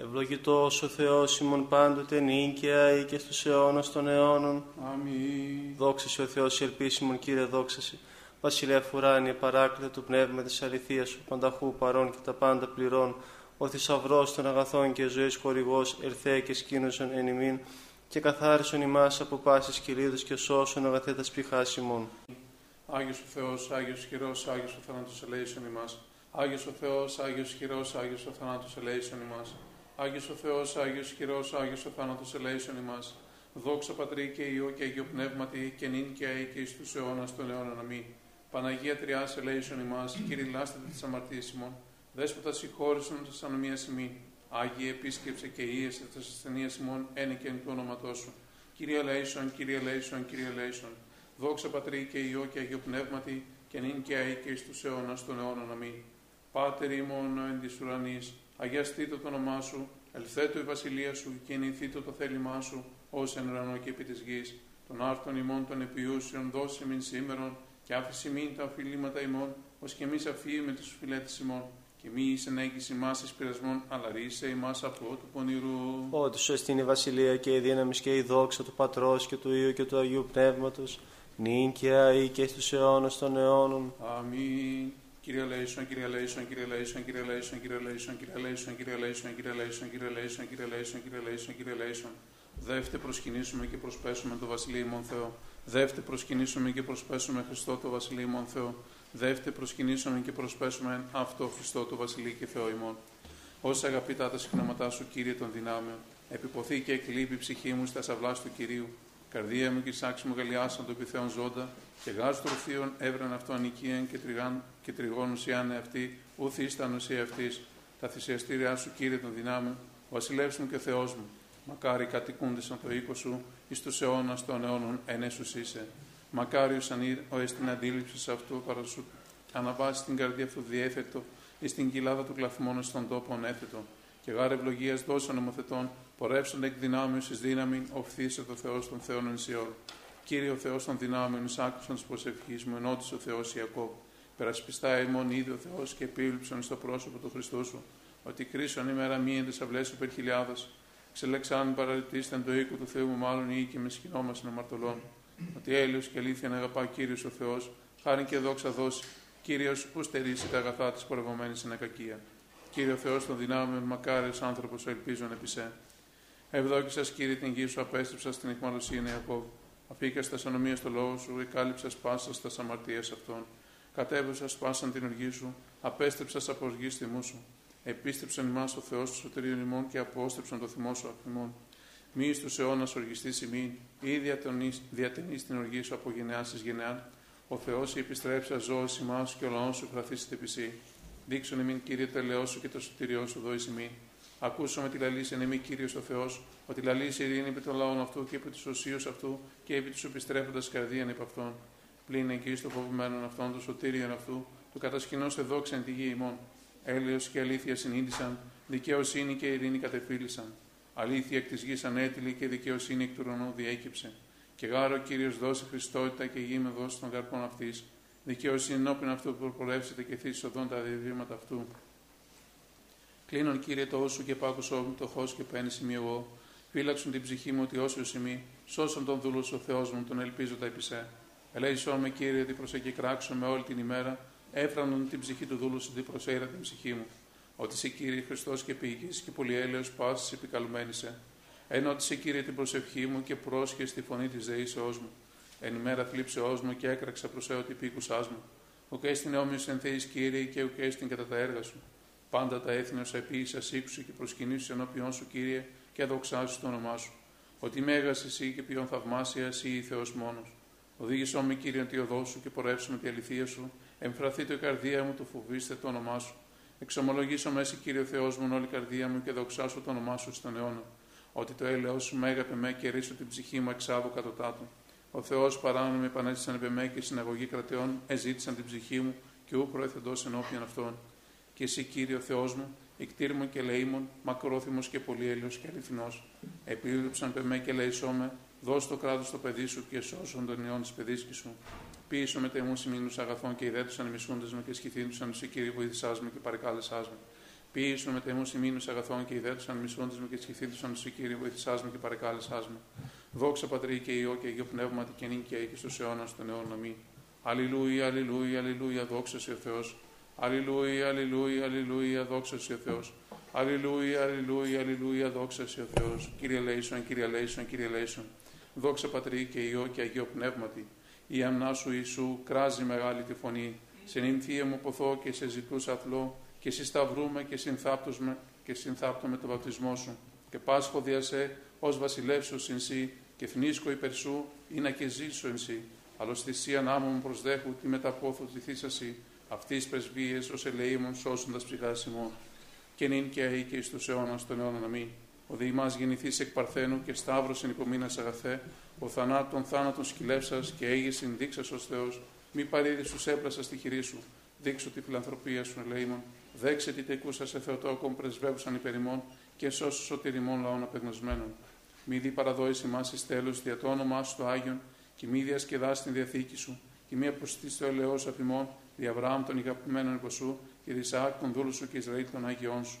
Ευλογητός ο Θεός ημών πάντοτε νίκαια ή και στους αιώνας των αιώνων. Αμήν. Δόξα σε ο Θεός η ελπίσιμον Κύριε δόξα σε. Βασιλεία Φουράνη, παράκλητα του πνεύμα της αληθείας σου, πανταχού παρών και τα πάντα πληρών, ο θησαυρός των αγαθών και ζωής χορηγός, ερθέ και σκήνωσον εν ημίν, και καθάρισον ημάς από πάσης κυλίδος και σώσον αγαθέτας πηχάς ημών. Άγιος ο Θεός, Άγιος χειρός, Άγιος ο θάνατος ελέησον ημάς. Άγιος ο Θεός, Άγιος χειρός, Άγιος ο θάνατος ελέησον ημάς. Άγιος ο Θεός, Άγιος χειρός, Άγιος ο θάνατος ελέησον ημάς. Δόξα Πατρί και Υιό και Αγίο Πνεύματι και νυν και αεί και εις τους αιώνας των αιώνων. Αμήν. Παναγία Τριάς ελέησον ημάς, Κύριε λάστατε τις αμαρτίες ημών. Δέσποτα συγχώρησον τις ανομίας ημών. Άγιε επίσκεψε και ίεσε τις ασθενείες ημών, ένε και εν του όνοματός σου. Κύριε ελέησον, Κύριε ελέησον, Κύριε ελέησον. Δόξα Πατρί και Υιό και Αγίο Πνεύματι και νυν και αεί και εις τους αιώνας των αιώνων. Αμήν. Πάτερ ημών εν της ουρανής, αγιαστήτω το όνομά σου, ελθέτω η βασιλεία σου και ενηθήτω το θέλημά σου, ως εν ουρανό και επί της γης. Των άρτων ημών των επιούσεων δώσε μην σήμερον και άφηση μην τα οφειλήματα ημών, ως και εμείς αφήμε τους φιλέτες ημών. Και μη εις ενέγγιση μας εις πειρασμών, αλλά ρίσε ημάς από του πονηρού. Ότι σου εστίν η βασιλεία και η δύναμης και η δόξα του Πατρός και του Υιού και του Αγίου Πνεύματος, νυν και αεί και στους αιώνας των αιώνων. Αμήν. Κύριε Λέησον, Κύριε Λέησον, Κύριε Λέησον, Κύριε Λέησον, Κύριε Λέησον, Κύριε Λέησον, Κύριε Λέησον, Κύριε Λέησον, Κύριε Λέησον, Κύριε Λέησον, Κύριε Λέησον, Κύριε Λέησον. Δεύτε προσκυνήσουμε και προσπέσουμε το Βασιλείο ημών Θεό. Δεύτε προσκυνήσουμε και προσπέσουμε Χριστό το Βασιλείο ημών Θεό. Δεύτε προσκυνήσουμε και προσπέσουμε αυτό Χριστό το Βασιλείο και Θεό ημών. Όσα αγαπητά τα συχνόματά σου, Κύριε των δυνάμεων, επιποθεί και εκλείπει η ψυχή μου στα σαυλά του Κυρίου. Καρδία μου και σάξη μου γαλιάσαν το επιθέων ζώντα, και γάζ του θείων έβραν αυτό ανικίαν και, τριγάν, και τριγών ουσιάνε αυτή, ούθ ήσταν ουσία αυτής. Τα θυσιαστήριά σου, Κύριε των δυνάμεων, βασιλεύς μου και Θεός μου. Μακάρι κατοικούνται σαν το οίκο σου, εις τους αιώνας των αιώνων ενέσους είσαι. Μακάριος σαν ο εις την αντίληψης αυτού παρασού, αναβάσει την καρδία αυτού διέθετο, εις την κοιλάδα του κλαθμόνου στον τόπο ανέθετο. Και γάρε ευλογίας δώσεων νομοθετών, πορεύσον εκ δυνάμεως εις δύναμη, οφθήσε το Θεός των Θεών εν Σιόλ. Κύριε ο Θεός των δυνάμεων, εις άκουσαν τη προσευχή μου, ενώτησε ο Θεός Ιακώβ. Περασπιστά ημών είδε ο Θεός και επίβλεψαν στο πρόσωπο του Χριστού σου, ότι κρίσον ημέρα μία εν αυλές υπερ χιλιάδε. Ξελεξάν παραλυτήστε το οίκο του Θεού μου, μάλλον ή και με σκηνό μας αμαρτωλών. Ότι έλειο και αλήθεια να αγαπά κύριος ο Θεός, χάρη και δόξα δώσει. Κύριος που στερήσει τα αγαθά της πορευωμένη στην ακακία. Κύριο Θεός των δυνάμεων, μακάριος άνθρωπος, ο ελπίζων επί σε. Ευδόκησα, κύριε, την γη σου, απέστρεψα στην εχμαλωσία Ιακώβ. Αφήκα στα ανομία στο λόγο σου, εκάλυψα σπάσα στα αμαρτίε αυτών. Κατέβουσα σπάσαν την οργή σου, απέστρεψα από οργή θυμού σου. Επίστρεψαν εμά ο Θεός του σωτηρίων ημών και απόστρεψαν το θυμό σου από ημών. Μη στου αιώνας οργιστή ημίν, ή διατενείς την οργή σου από γενεάς εις γενεά. Ο Θεός η επιστρέψα ζώο ημάς και ο λαός σου κρατήσετε επισή. Δείξον εμεί, κύριε, το ελαιό σου και το σωτηριό σου δόη ημίν. Ακούσαμε τη λαλή εν εμεί, κύριος ο Θεός, ότι λαλή ειρήνη επί των λαών αυτού και επί του οσίου αυτού και επί του επιστρέφοντας καρδίαν επ' αυτών. Πλην εκεί στο φοβημένον αυτόν, το σωτήριον αυτού, του κατασκηνώστε δόξα εν τη γη ημών. Έλεος και αλήθεια συνείδησαν, δικαιοσύνη και ειρήνη κατεφύλησαν. Αλήθεια εκ της γης ανέτειλη και δικαιοσύνη εκ του ουρανού διέκυψε. Και γάρο ο Κύριος δώσει Χριστότητα και γη με δώσει των καρπών αυτής. Δικαιοσύνη ενώπιν αυτού που προπορεύσετε και θύσεις οδόν τα διαβήματα αυτού. Κλείνον Κύριε το όσου και πάκου όμου το χώ και παίρνει σημείο εγώ. Φύλαξον την ψυχή μου ότι όσου σημεί, σώσον τον δούλο ο Θεός μου, τον ελπίζω τα επισέ. Ελέησόν με Κύριε ότι προσεκεκράξω με όλη την ημέρα έφρανον την ψυχή του δούλου σου, την προσέγρα την ψυχή μου. Ότι σε κύριε Χριστός και πήγη και πολυέλεος πάσης επικαλουμένησε. Ενώ ότι σε κύριε την προσευχή μου και πρόσχε στη φωνή της δεήσεώ μου. Εν ημέρα θλίψεώ μου και έκραξα προς ότι πήκουσά μου. Ο και στην όμοιο εν θέη κύριε και ο και στην κατά τα έργα σου. Πάντα τα έθνη ω επίησα σήκουσου και προσκυνήσου ενώπιον σου κύριε και αδοξάσου το όνομά σου. Ότι μέγα εσύ και ποιον θαυμάσια εσύ Θεός μόνος. Οδήγησό με κύριε τη οδό σου και πορεύσουμε τη αληθεία σου Εμφραθεί το η καρδία μου, το φοβήστε το όνομά σου. Εξομολογήσω μέση Κύριο Θεός μου όλη η καρδία μου και δοξάσω το όνομά σου στον αιώνα. Ότι το έλεος σου μέγαπε με και ρίσω την ψυχή μου εξάδου κατωτάτου. Ο Θεός παράνομοι επανέστησαν επί με και συναγωγή κρατεών εζήτησαν την ψυχή μου και ού προεθεντό ενώπιον αυτών. Και εσύ Κύριο Θεός μου, εκτήρμον και λαίμον, μακρόθυμος και πολυέλιος και αληθινός. Επίληψαν πεμέ και λαϊσόμε, δώσ' το κράτος στο παιδί σου και σώσον τον ιόν της παιδίσκης σου. Πίσω με τεμούς ημίνους αγαθών και ιδέτου ανεμισούντε με και σχηθήντουσαν σε κύριε βοήθησάς μου και παρεκάλεσά μου. Ποιήσουν με τεμούς ημίνους αγαθών και ιδέτουσαν μισώντε με και σχηθήθουσαν στο κύριο, βοηθησά με και παρεκάλεσά με. Δόξα πατρί και ιό και αγίο πνεύματι και νυν και και στου αιώνας των αιώνων αμή. Αλληλούια, αλληλούια, αλληλούια, δόξα σε ο Θεός. Αλληλούια, αλληλούια, αλληλούια, δόξα σε ο Θεός. Αλληλούια, αλληλούια, αλληλούια, δόξα σε ο Θεός. Κύριε Λέισον, κύριε Λέισον, κύριε Λέισον. Δόξα πατρί και ιό και αγίο πνεύματι. Η αμνά σου Ιησού κράζει μεγάλη τη φωνή. Σε νυν μου ποθώ και σε ζητούσα αθλό και συσταυρούμε και συνθάπτουμε και συνθάπτω με τον βαπτισμό σου. Και πάσχω δια σε ως βασιλεύσου συν σύ και θνίσκω υπερ σου ή να και ζήσω εν σύ. Αλλως θυσίαν άμμο μου προσδέχου τη μεταπόθω τη θύσαση αυτής πρεσβείες ως ελεήμων σώσοντας ψυχάς ημών. Και νυν και αεί και εις τους αιώνας των αιώνων αμή. Ο διημάς γεννηθείς εκ παρθένου και σταύρος εν υπομείνας αγαθέ, ο θανάτων θάνατον σκυλεύσας και έγεσιν δείξας ως Θεός, μη παρήδη σου έπλασας στη χειρή σου, δείξω τη φιλανθρωπία σου ελεήμων, δέξε τι τεκούσα σε Θεοτόκον πρεσβεύουσαν υπερημών και σώσου σωτηριμών λαών απεγνωσμένων. Μη δι παραδόηση μας εις τέλος δια το όνομά σου το Άγιον και μη διασκεδάσει την διαθήκη σου και μία που στήσει το ελαιό σου δι' Αβραάμ των ηγαπημένων υπό σου, και δι' δούλου σου και Ισραήλ των Άγιών σου.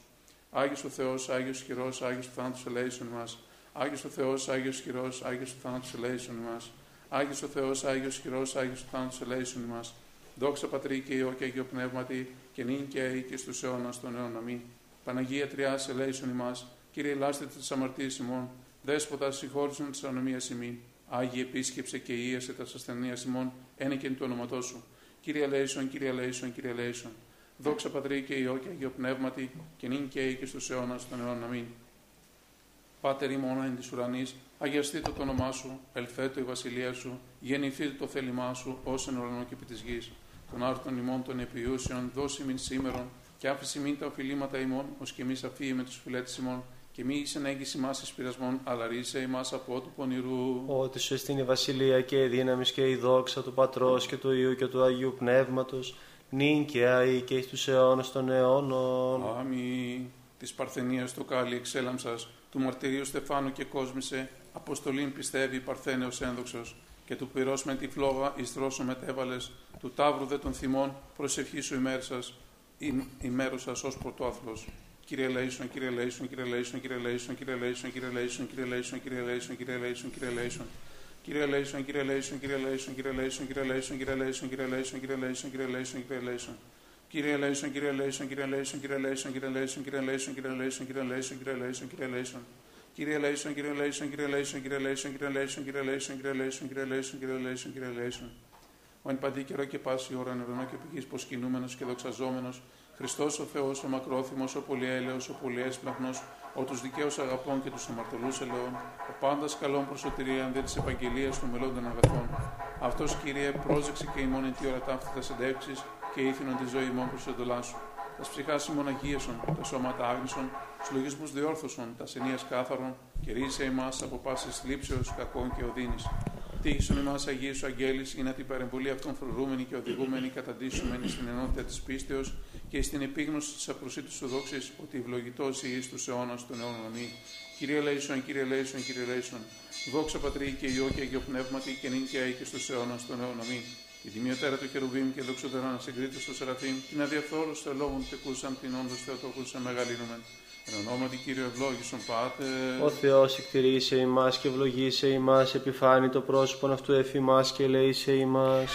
Άγιος ο Θεός, Άγιος χειρός, Άγιος του θάνατο ελέησον μας. Άγιος ο Θεός, Άγιος χειρός, Άγιος του θάνατο ελέησον μας. Άγιος ο Θεός, Άγιος χειρός, Άγιος του θάνατο ελέησον μας. Δόξα πατρί και ιό και αγιο πνεύματι, και νύν και αή και στους αιώνας των αιών αμή. Παναγία τριάς ελέησον μα. Κύριε Λάστε της αμαρτία ημών. Δέσποτα συγχώρησον της ανομίας ημών. Άγιε επίσκεψε και ίεσε τας ασθενείας ημών ένε και του ονοματός σου. Κύριε ελέησον, Κύριε ελέησον, Κύριε ελέησον. Δόξα Πατρί και Υιό και Αγίο Πνεύματι και νυν και αεί και στους αιώνας των αιώνων αμήν. Πάτερ ημώνα εν της ουρανής, αγιαστείτε το όνομά σου, ελθέτω η βασιλεία σου, γεννηθείτε το θέλημά σου, ως εν ουρανό και επί της γης των άρτων ημών των επιούσεων, δώσει μην σήμερον, και άφηση μην τα οφειλήματα ημών, ως και εμείς αφήγη με τους φιλέτε ημών, και μη εις ενέγγιση μας εις πειρασμών, αλλά ρίσε ημάς από του πονηρού. Ότι σου εστίν η βασιλεία και η δύναμης και η δόξα του Πατρός και του Ιού και του Αγίου Πνεύματος, νυν και αεί και εις τους αιώνες των αιώνων. Αμήν. Της Παρθενίας τω κάλλει εξέλαμψας, του μαρτυρίου στεφάνω κεκόσμησαι, αποστολήν πιστευθείσα Παρθένε ως ένδοξος, και του πυρός μεν τη φλόγα εις δρόσο μετέβαλες, του ταύρου δε τον θυμόν προσευχή σου ημέρωσας, ημέρωσας ως πρωτόαθλος. Κύριε ελέησον, Κύριε ελέησον, Κύριε ελέησον, Κύριε ελέησον, Κύριε ελέησον, Κύριε ελέησον, Κύριε ελέησον, Κύριε ελέησον, Κύριε ελέησον, Κύριε ελέησον. Κύριε ελέησον, Κύριε ελέησον, Κύριε ελέησον, Κύριε ελέησον, Κύριε ελέησον, Κύριε ελέησον, Κύριε ελέησον, Κύριε ελέησον, Κύριε ελέησον, Κύριε ελέησον. Κύριε ελέησον, Κύριε ελέησον, Κύριε ελέησον, Κύριε ελέησον, Κύριε ελέησον, Κύριε ελέησον, Κύριε ελέησον, Κύριε ελέησον, Κύριε ελέησον, Κύριε ελέησον. Κύριε ελέησον, Κύριε ελέησον, Κύριε ελέησον, Κύριε ελέησον, Κύριε ελέησον, Κύριε ελέησον, Κύριε ελέησον, Κύριε ελέησον, Κύριε ελέησον, Κύριε ελέησον. Ο εν παντί καιρώ και πάση ώρα εν ουρανώ και επί γης προσκυνούμενος και δοξαζόμενος, Χριστός ο Θεός, ο μακρόθυμος, ο πολυέλεος, ο πολυέσπλαχνος, ο τους δικαίους αγαπών και τους αμαρτωλούς ελεών, ο πάντας καλών προς σωτηρίαν διά της επαγγελίας των μελλόντων αγαθών. Αυτός, Κύριε, πρόσεξε και ημών εν τι ώρα ταύτητα συντεύξεις και ήθινον τη ζωή ημών προς εντολά σου. Τας ψυχάς ημών αγίεσον, τα σώματα άγνησον, του λογισμού διόρθωσον, τας σενία κάθαρον, και ρίζε εμά από πάσης λήψεω κακών και οδύνης. Τύχησον εμά Αγίου Αγγέλης, ή να την παρεμβολή αυτών φρουρούμενη και οδηγούμενη καταντήσουμενη στην ενότητα της πίστεως και στην επίγνωση της απροσίτου σου δόξη, ότι ευλογητός ή του αιώνας των αιώνων αμή. Κύριε Λέισον, κύριε Λέισον, κύριε Λέισον. Δόξα πατρί και ιό και αγιο πνεύματι και νυν και και στους αιώνας των αιώνων αμή. Η τιμιωτέρα του Χερουβίμ και δοξωτερά να συγκρίτω στο Σεραφείμ, την αδιαφθόρου στο λόγων τεκούσαν την όντω Θεοτόκου σε μεγαλύνομεν. Εν ονόματι Κύριο ευλόγησον Πάτερ. Ο Θεός εκτηρήσε ημάς και ευλογήσε ημάς, επιφάνει το πρόσωπο αυτού εφημάς και λέησε ημάς.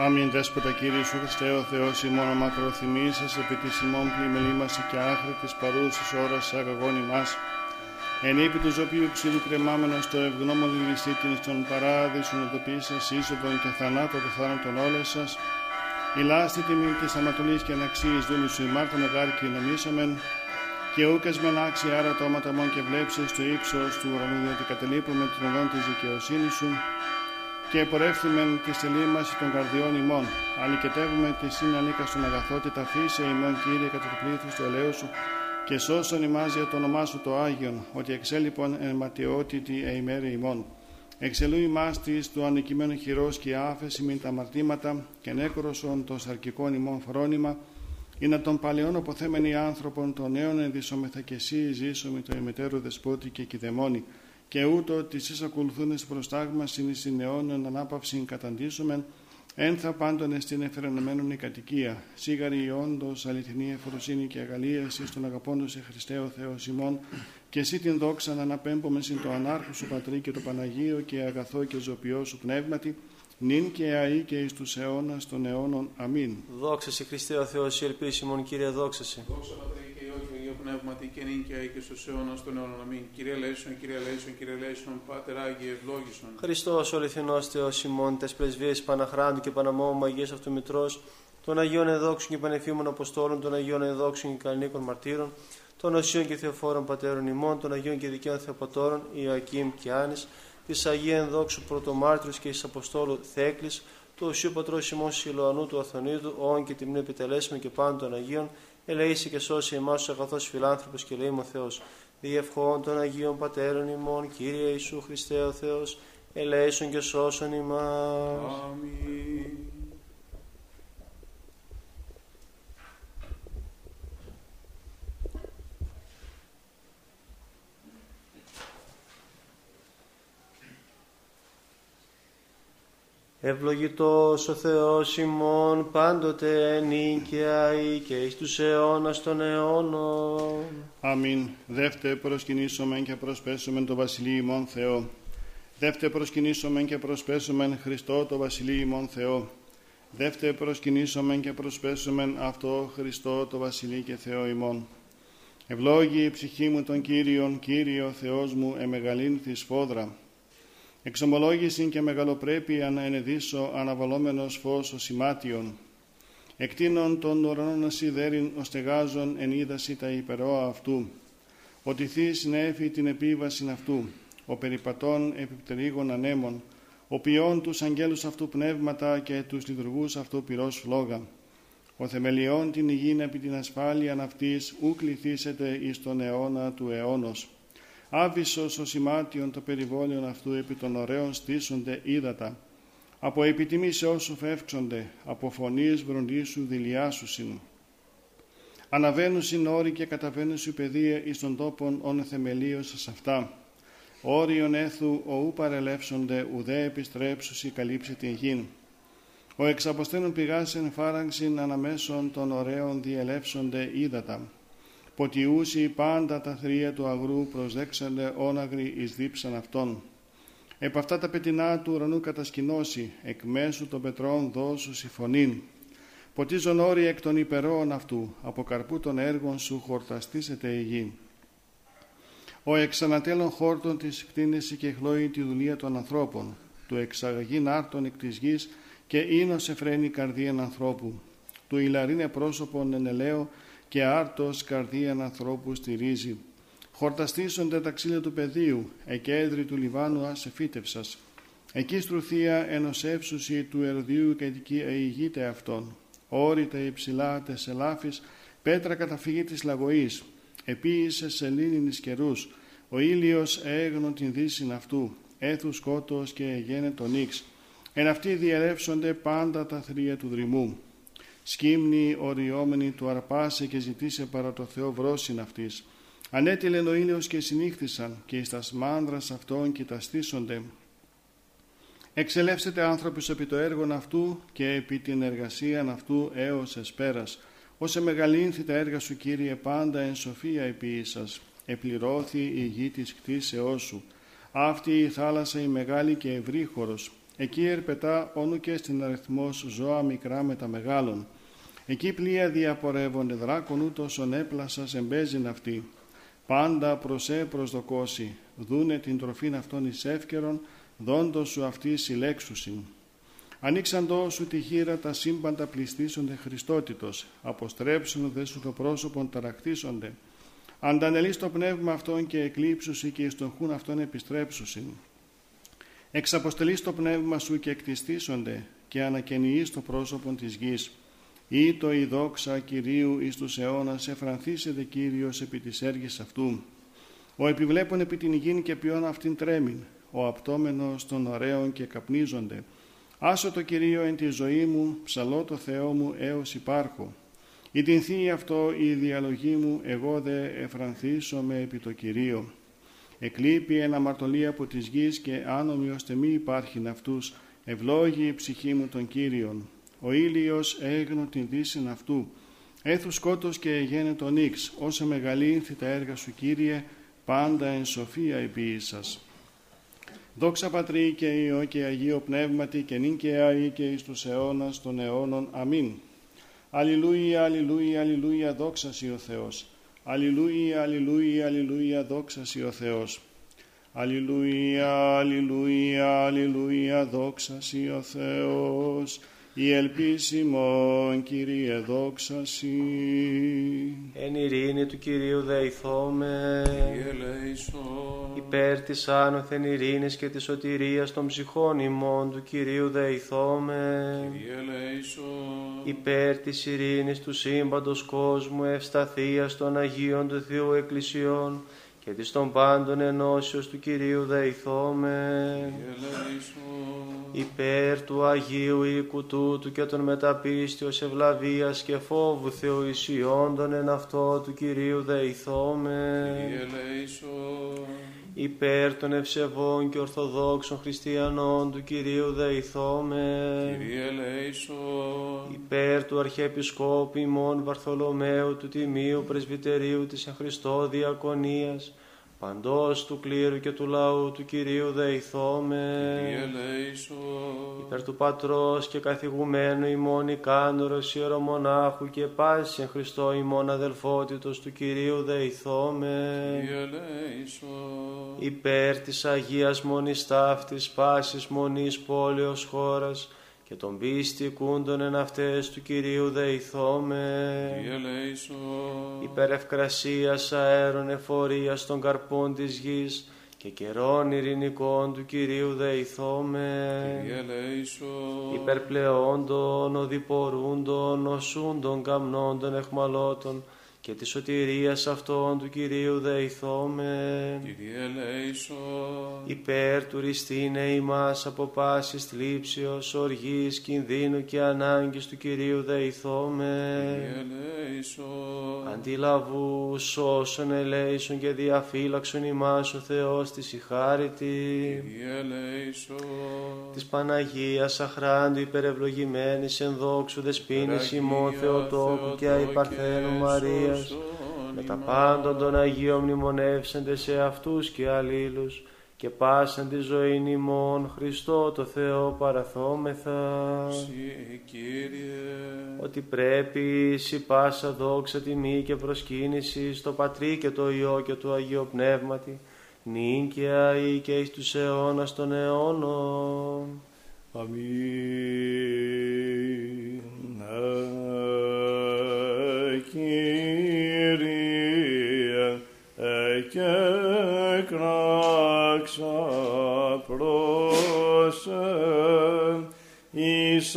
Άμυν δέσποτα Κύριε Σου Χριστέ ο Θεός ημών μακροθυμίσας επί της ημών πλημελή μας και άχρη της παρούσης ώρας αγαγών ημάς. Εν ύπη του ζωπίου ξύλου κρεμάμενος στο ευγνώμων ληστήτην στον παράδεισον οδοποιήσας είσοδον και θανάτω το θάνατον όλες σας. Η λάστη τιμή της Ανατολής και αναξίης δούλου σου ημάρτα μεγάλη και νομίσαμεν, και ούκες με άξι άρα το όματα μόν και βλέψεις στο ύψος του ουρανού, διότι κατελείπουμε την οδόν της δικαιοσύνης σου και πορεύθυμεν τη στελήμαση των καρδιών ημών. Αλικετεύουμε τη συνανίκα στον αγαθότητα φύσε ημών κύριε κατά το πλήθος του ελαίου σου και σώσον ημάς για το όνομά σου το Άγιον, ότι εξέλιπον εν ματιότητη εημέρη ημών. Εξελού ημάς της του ανεκειμένου χειρός και άφεση μην τα μαρτήματα και νέκροσον το σαρκικών ημών φρόνημα, είναι των παλαιών αποθέμενοι άνθρωπον των νέων ενδυσόμεθα και εσύ ζήσω με το ημετέρου δεσπότη και κηδεμόνι και ούτω τη εις ακολουθούν εις προστάγμας συν εις νεών εν ανάπαυση καταντήσομεν ένθα πάντων στην εφερενωμένων η κατοικία, σίγαρη όντως αληθινή εφροσύνη και αγαλία, εις τον αγαπώντο σε Χριστέ ο Θεός ημών, και εσύ την δόξα να αναπέμπουμε συν το ανάρχο σου Πατρί και το Παναγίο και αγαθό και ζωπιό σου πνεύματι, νυν και αή και εις τους αιώνας των αιώνων. Αμήν. Δόξα σε Χριστέ ο Θεός, η ελπίση μου, Κύριε, δόξα σε. Δόξα Πατρί και Υιό και Υιό Πνεύματι και νυν και αή και στους αιώνας των αιώνων. Αμήν. Κύριε Λέησον, Κύριε Λέησον, Κύριε Λέησον, Πάτερ Άγιε ευλόγησον. Χριστός, ο αληθινός Θεός ημών, τες πρεσβείες Παναχράντου και Παναμόμου Αγίας Αυτομητρός, των Αγίων Εδόξων και Πανεφήμων Αποστόλων, των Αγίων Εδόξων και Κανονίκων Μαρτύρων, των Οσίων και Θεοφόρων Πατέρων ημών, των Αγίων και Δικαίων Θεοπατώρων, Ιωακήμ και Άνης, της Αγία Ενδόξου Πρωτομάρτυρος και της Αποστόλου Θέκλης, του Οσίου Πατρός ημών Σιλοανού του Αθωνίδου, όν και τιμνή επιτελέσουμε και πάντων των Αγίων, ελεήσει και σώσει εμάς τους αγαθός φιλάνθρωπος και λέει ο Θεός. Διευχών των Αγίων Πατέρων ημών, Κύριε Ιησού Χριστέ ο Θεός, ελέησον και σώσον ημάς. Αμήν. Ευλογητός ο Θεός ημών πάντοτε νίκαια ή και εις τους αιώνας των αιώνων. Αμήν. Δεύτε προσκυνήσομεν και προσπέσομεν το Βασιλείο ημών Θεό. Δεύτε προσκυνήσομεν και προσπέσομεν Χριστό το Βασιλείο ημών Θεό. Δεύτε προσκυνήσομεν και προσπέσομεν αυτό Χριστό το Βασιλείο και Θεό ημών. Ευλόγη η ψυχή μου τον Κύριον, Κύριο Θεός μου, εμεγαλύνθη σφόδρα. Εξομολόγηση και μεγαλοπρέπεια να ενεδίσω αναβαλόμενος φως ο σημάτιον. Εκτείνων των ουρανών σιδέριν ο στεγάζων εν είδαση τα υπερόα αυτού. Ότι θύς συνέφη την επίβαση αυτού. Ο περιπατών επιπτερίγων ανέμων. Ο ποιόν τους αγγέλους αυτού πνεύματα και τους λειτουργούς αυτού πυρός φλόγα. Ο θεμελιών την υγιήν επί την ασφάλεια αυτής ου κληθήσετε εις τον αιώνα του αιώνος. Άβυσος ο σημάτιον το περιβόλιον αυτού επί των ωραίων στήσονται ύδατα. Από επιτιμήσεώς σου φεύξονται, από φωνής βροντίσου δηλιάσουσιν. Αναβαίνουσιν όροι και καταβαίνουσιν παιδεία εις των τόπων όν θεμελίως σ' αυτά. Όριον έθου ο ου παρελεύσονται, ουδέ επιστρέψουσι καλύψει την γην. Ο εξαποστένων πηγάσεν φάραγξιν αναμέσων των ωραίων διελεύσονται ύδατα ποτιούσι πάντα τα θρία του αγρού προσδέξαντε όναγροι εις δίψαν αυτών. Επ' αυτά τα πετεινά του ουρανού κατασκηνώσει, εκ μέσου των πετρών δώσου συμφωνήν. Ποτίζον όροι εκ των υπερών αυτού, από καρπού των έργων σου χορταστήσετε η γη. Ο εξανατέλων χόρτων της κτίνεση και χλώει τη δουλεία των ανθρώπων, του εξαγαγήν άρτων εκ της γης και ίνος εφραίνει καρδίαν ανθρώπου. Του ηλαρίνε πρόσωπον ενελαίο και άρτος καρδίαν ανθρώπου στηρίζει. Χορταστήσονται τα ξύλια του πεδίου, εκέντρη του Λιβάνου ασεφίτευσας. Εκεί στρουθία ενωσεύσουση του ερδίου και εκεί αηγείται αυτόν. Όρητα υψηλά τεσελάφης, πέτρα καταφυγή της λαγωής. Επίησε σελήνινης καιρούς, ο ήλιος έγνω την δύση αυτού, έθους σκότος και εγένε τον ίξ. Εν αυτοί διερεύσονται πάντα τα θρία του δρυμού σκύμνη οριόμενη του αρπάσε και ζητήσε παρά το Θεό βρόσιν αυτής. Ανέτειλεν ο ήλιος και συνήχθησαν και εις τας σμάνδρας αυτών κοιταστήσονται. Εξελεύσετε άνθρωποι επί το έργο αυτού και επί την εργασία αυτού έως εσπέρας. Όσε μεγαλύνθη τα έργα σου Κύριε πάντα εν σοφία επί σας. Επληρώθη η γη της κτίσεώς σου. Αυτή η θάλασσα η μεγάλη και ευρύχωρος. Εκεί ερπετά όνου και στην αριθμός ζώα μικρά με τα μεγάλων. Εκεί πλοία διαπορεύονται δράκον ούτως ον έπλασας εμπέζειν αυτή. Πάντα προσέ προσδοκώσει, δούνε την τροφήν αυτών εις εύκαιρον, δόντος σου αυτή συλλέξουσιν. Ανοίξαντό σου τη χείρα τα σύμπαντα πληστήσονται Χριστότητος, αποστρέψουν δε σου το πρόσωπον ταρακτήσονται. Αντανελείς το πνεύμα αυτών και εκλείψουσι και εις τον χούν αυτών επιστρέψουσιν. Εξαποστελείς το πνεύμα σου και εκτιστήσονται και ανακαινιείς το πρόσωπον της γης ή το η δόξα Κυρίου εις τους αιώνας εφρανθήσεται Κύριος επί της έργης αυτού. Ο επιβλέπων επί την υγιήν και ποιόν αυτήν τρέμην, ο απτόμενος των ωραίων και καπνίζονται. Άσο το Κυρίο εν τη ζωή μου, ψαλώ το Θεό μου έως υπάρχω. Η την θεία αυτό η διαλογή μου, εγώ δε εφρανθήσω με επί το Κυρίο. Εκλείπει ένα μαρτωλή από της γης και άνομοι ώστε μη υπάρχει αυτούς, Ευλόγη η ψυχή μου των Κύριων. Ο ήλιος έγνω την δύσιν αυτού. Έθου σκότος και εγένε τον ίξ, όσα μεγαλύνθη τα έργα σου Κύριε, πάντα εν σοφία επί σας. Δόξα Πατρί και Υιό και Αγίο Πνεύματι και νυν και αεί και εις τους αιώνας των αιώνων. Αμήν. Αλληλούια, αλληλούια, αλληλούια, δόξα ο Θεός. Αλληλούια, αλληλούια, αλληλούια, δόξα ο Θεός. Αλληλούια, αλληλούια, αλληλούια, δόξα ο Θεός η ελπίσιμον Κύριε δόξα Σοι. Εν ειρήνη του Κυρίου δεηθώμε, Κύριε υπέρ της άνωθεν ειρήνης και της σωτηρίας των ψυχών ημών του Κυρίου δεηθώμε, Κύριε υπέρ της ειρήνης του σύμπαντος κόσμου ευσταθίας των Αγίων του Θεού Εκκλησιών και της των πάντων ενώσεως του Κυρίου δεηθώμε, υπέρ του Αγίου οίκου τούτου και των μεταπίστεως ευλαβίας και φόβου Θεού ισιόντων εν αυτό του Κυρίου δεηθώμε υπέρ των ευσεβών και ορθοδόξων χριστιανών του Κυρίου δεηθώμε. Υπέρ του Αρχιεπισκόπου ημών Βαρθολομαίου του Τιμίου Πρεσβυτερίου της εν Χριστώ Διακονίας παντός του κλήρου και του λαού του Κυρίου δεηθώμε υπέρ του Πατρός και καθηγουμένου ημών ικάνωρος ιερομονάχου και πάση εν Χριστώ ημών αδελφότητος του Κυρίου δεηθώμε υπέρ της Αγίας Μονής Ταύτης πάσης Μονής πόλεως χώρας και των πίστη κούντων εν αυτές του Κυρίου δεηθώμε υπέρ ευκρασίας αέρων εφορίας των καρπών της γης και καιρών ειρηνικών του Κυρίου δεηθώμε υπέρ πλεόντων, οδηπορούντων, νοσούντων, καμνόντων, εχμαλώτων και τη σωτηρίας αυτών του Κυρίου δεηθώμε. Κύριε ελέησον. Υπέρ του ριστήνε ημάς από πάσης θλίψεως, οργής, κινδύνου και ανάγκης του Κυρίου δεηθώμε. Κύριε ελέησον. Αντιλαβού σώσον ελέησον και διαφύλαξον ημάς ο Θεός της ηχάρητη. Κύριε ελέησον. Της Παναγίας αχράντου υπερευλογημένης εν δόξου δεσπίνης ημών Παναγία, Θεοτόκου και αϊπαρθένου και Μαρίας σώσον με τα ημάς. πάντων των Αγίων μνημονεύσαντε σε αυτούς και αλλήλους και πάσαν τη ζωή ημών Χριστό το Θεό παραθόμεθα Συ, Κύριε. ότι πρέπει σι πάσα δόξα τιμή και προσκύνηση στο Πατρί και το Υιό και το Αγίο Πνεύματι νυν και αεί και εις τους αιώνας των αιώνων. Αμήν. Εις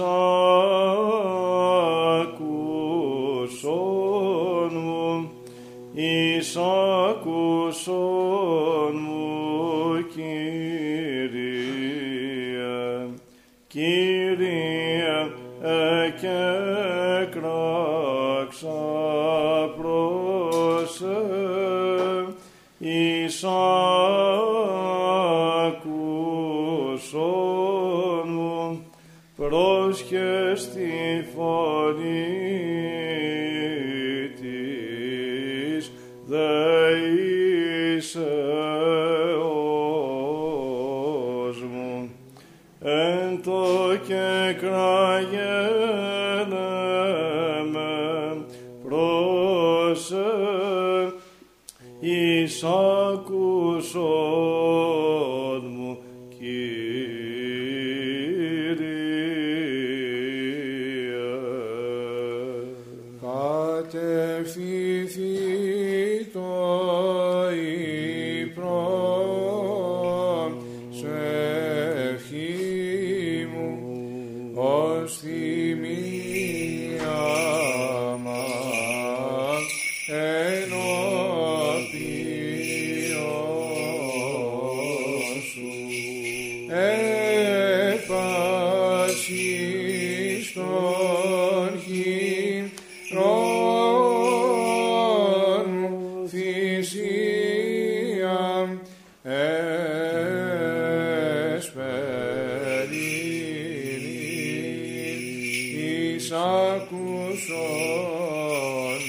ακούσον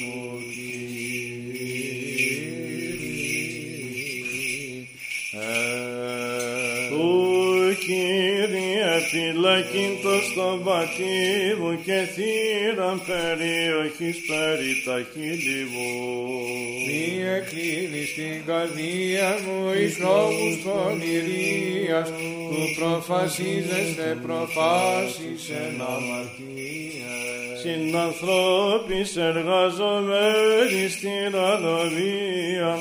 μου Του ε, Κύριε φυλακίντος στο βατίβου και θύραν περιοχής περί τα χείλη μου. Μη εκλείνεις την καρδία μου εις λόγους πονηρίας που προφασίζεσαι προφάσεις εν αμαρτία. Συνανθρώπης εργαζομένοι στην ανομία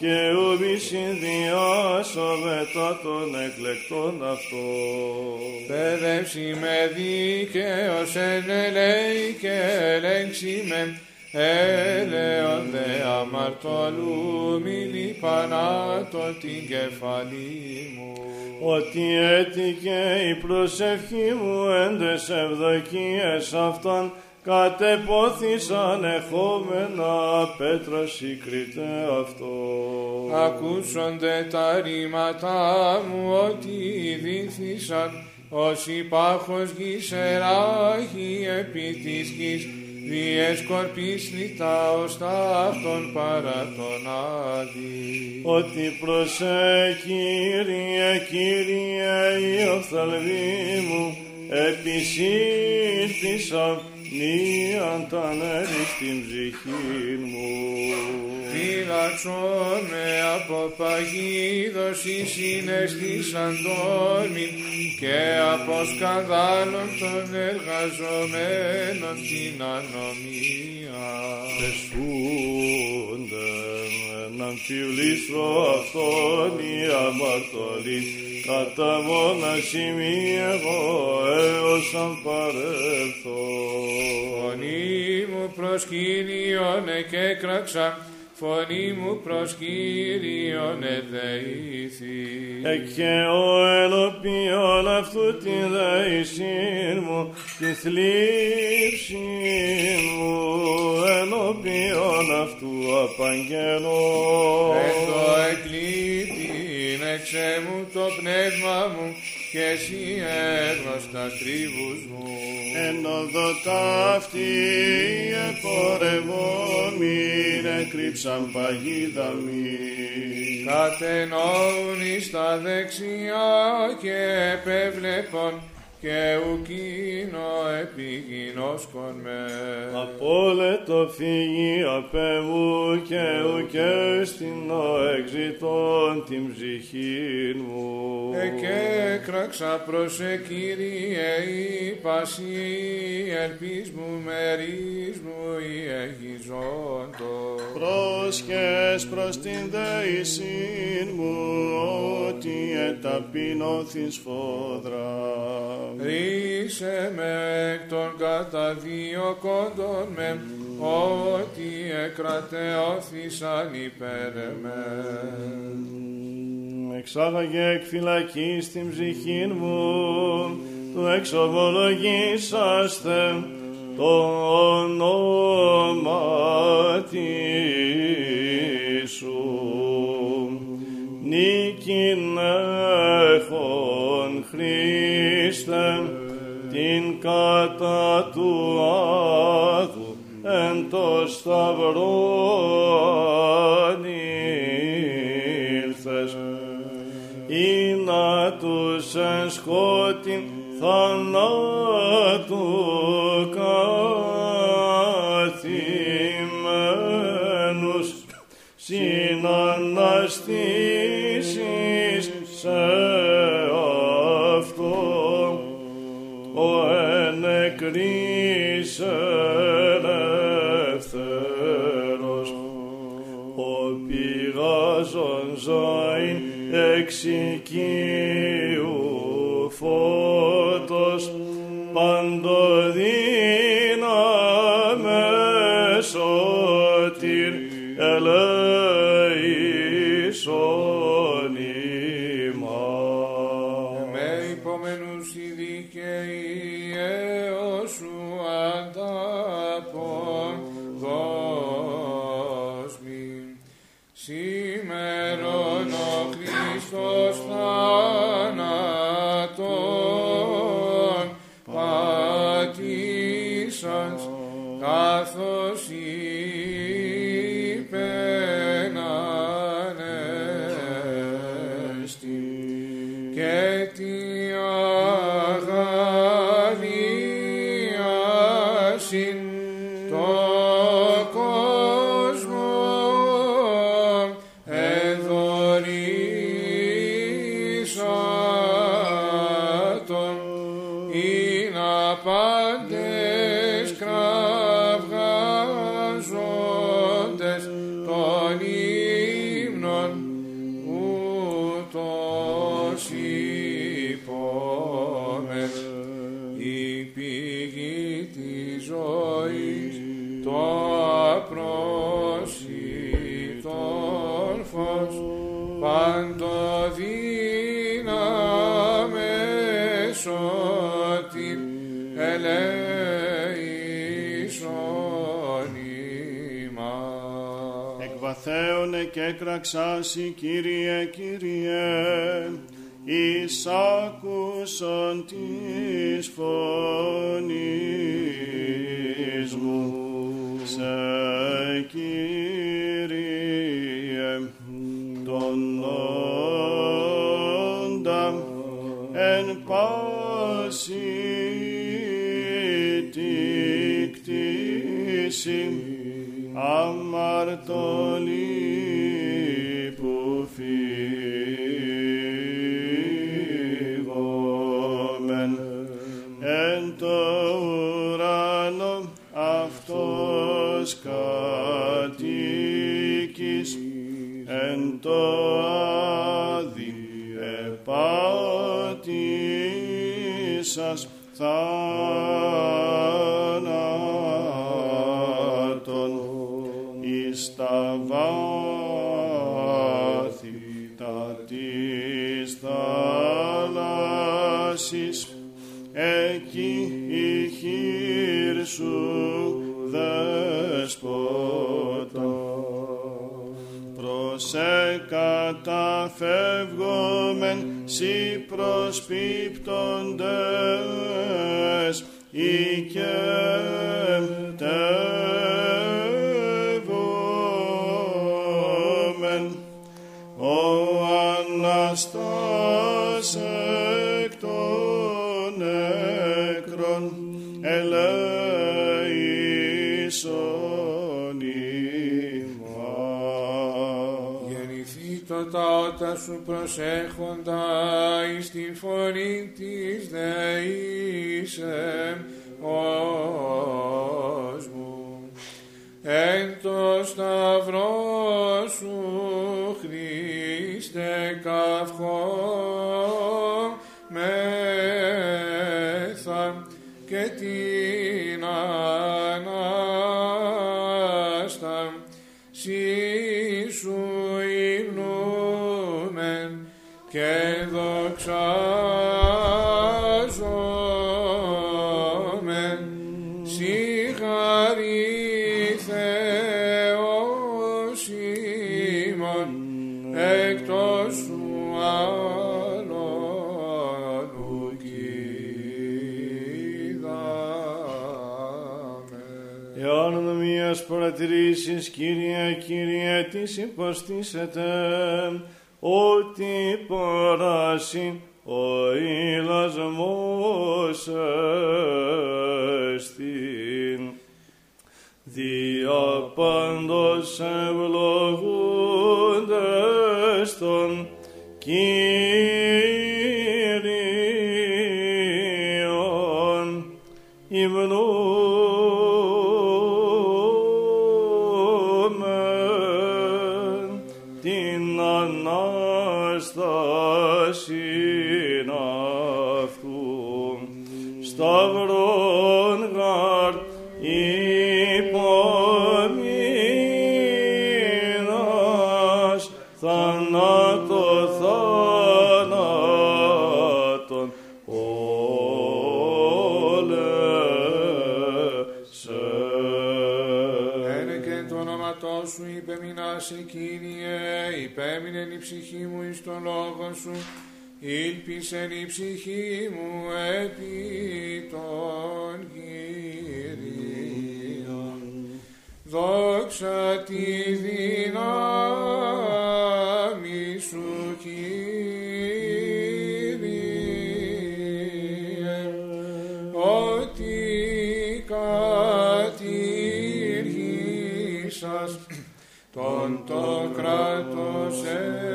και ουβι συνδυάσω μετά των εκλεκτών αυτών. Παιδεύσει με δίκαιος εν ελέη και ελέγξει με έλεον δε αμαρτωλού μη λιπανάτω την κεφαλή μου. ότι έτυχε η προσευχή μου εν τες ευδοκίες αυτών κατεπόθησαν εχόμενα πέτρα συγκρίτε αυτό. Ακούσονται τα ρήματά μου ότι δίθησαν ως υπάρχος γης εράχη επί της γης διεσκορπής λιτά ως ταύτον παρά τον Άδη. ότι προσέ Κύριε, Κύριε η οφθαλμή μου επισύρθησα μίαν τα νερή στην ψυχή μου. Φύλαξον με από παγίδωση συναισθήσαν τόλμη και από σκανδάλων των εργαζομένων την ανομία. Πεσούνται να αμφιβλήσω αυτόν η αμαρτωλή κατά μόνα σημεία εγώ έως αν παρέλθω. Φωνή μου προς Κύριον εκέκραξα, φωνή μου προς Κύριον εδεήθη. Και ο ενωπίον αυτού την δαϊσίν μου, της θλίψη μου, ενωπίον αυτού απαγγελώ. Εν το εκλείπειν εξέ μου το πνεύμα μου και εσύ έγνωστα τρίβους μου. Εν οδό ταύτη επορευόμην εκρύψαν παγίδα μη. Κατενόουν εις τα δεξιά και επέβλεπον και ουκίνο επιγεινώσκον με. Απόλετο φύγει απέ μου και ουκέ στην εξητών την ψυχή μου. Εκέκραξα προς ε, Κύριε η πασί ελπίς μου μερίς μου η εγιζόντο. Πρόσχες προς την δεησίν μου, ότι εταπεινώθης φόδρα. Ρίσε με εκ των καταδιωκόντων με, ότι εκρατεώθησαν υπέρ με. Εξάγαγε εκ φυλακής την ψυχήν μου, του εξομολογήσαστε το όνομα σου. Νίκην έχων Χριστέ, την κατά του άδου εν το σταυρό ήλθες ή να τους εν σκότην θανάτου καθημένους συναναστήσεις εξοικείου Παντοδύναμες ότι ελέησον ημάς. Εκβαθέωνε και εκραξάσει, Κύριε, Κύριε, εις άκουσον της φωνής μου. Σε θάνατον εις τα βάθη τα της θάλασσης εκεί η χείρ σου δέσποτα. Προσέ καταφεύγομεν σοι προσπίπτοντες Γεννηθήτω τα ότα σου προσέχοντα εις τη φωνή της δεήσεμ κόσμου. Εν το σταυρό σου Χριστέ καυχό παρατηρήσεις, Κύριε, Κύριε, της υποστήσετε, ότι παράσυν ο ηλασμός εστίν. Δια πάντως ευλογούντες Κύριε, υπέμεινεν η ψυχή μου εις τον λόγο σου, ήλπισεν η ψυχή μου επί των Κύριων. Δόξα τη δύναμη κράτος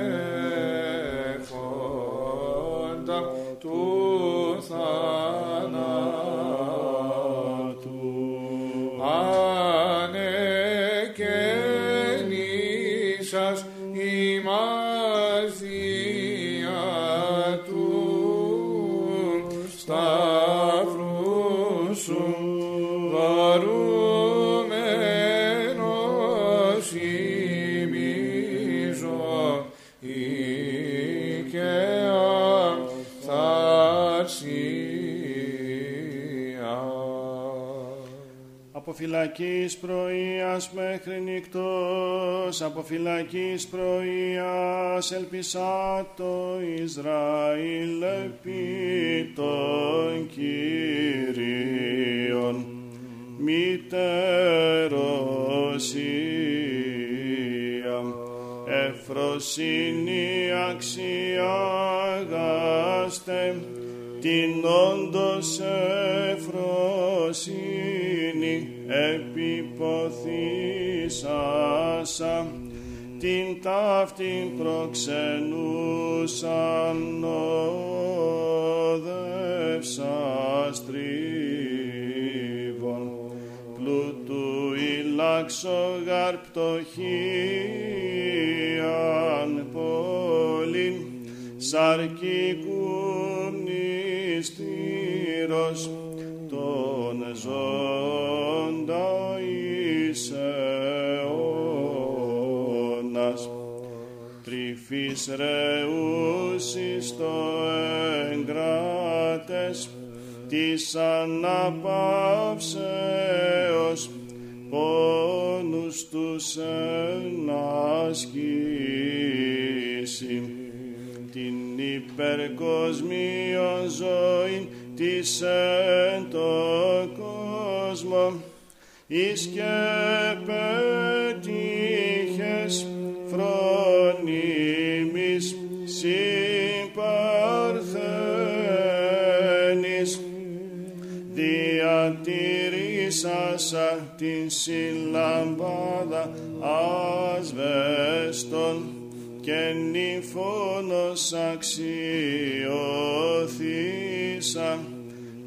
φυλακής πρωίας μέχρι νυχτός, από φυλακής πρωίας ελπισά το Ισραήλ επί των Κυρίων. Μητεροσία, εφροσύνη αξιάγαστε, την όντως επιποθήσασα, την ταύτην προξενούσαν οδεύσας τρίβων, πλούτου ηλάξογαρ πτωχίαν πόλην, σαρκικού μνηστήρος, τον ζώντα Τρυφής ρεούσης το εγκράτες της αναπαύσεως πόνους τους ενασκήσει την υπερκοσμίων ζωή της εν το κόσμο εις και διατηρήσασα την συλλαμπάδα ασβέστων και νυφώνος αξιοθήσα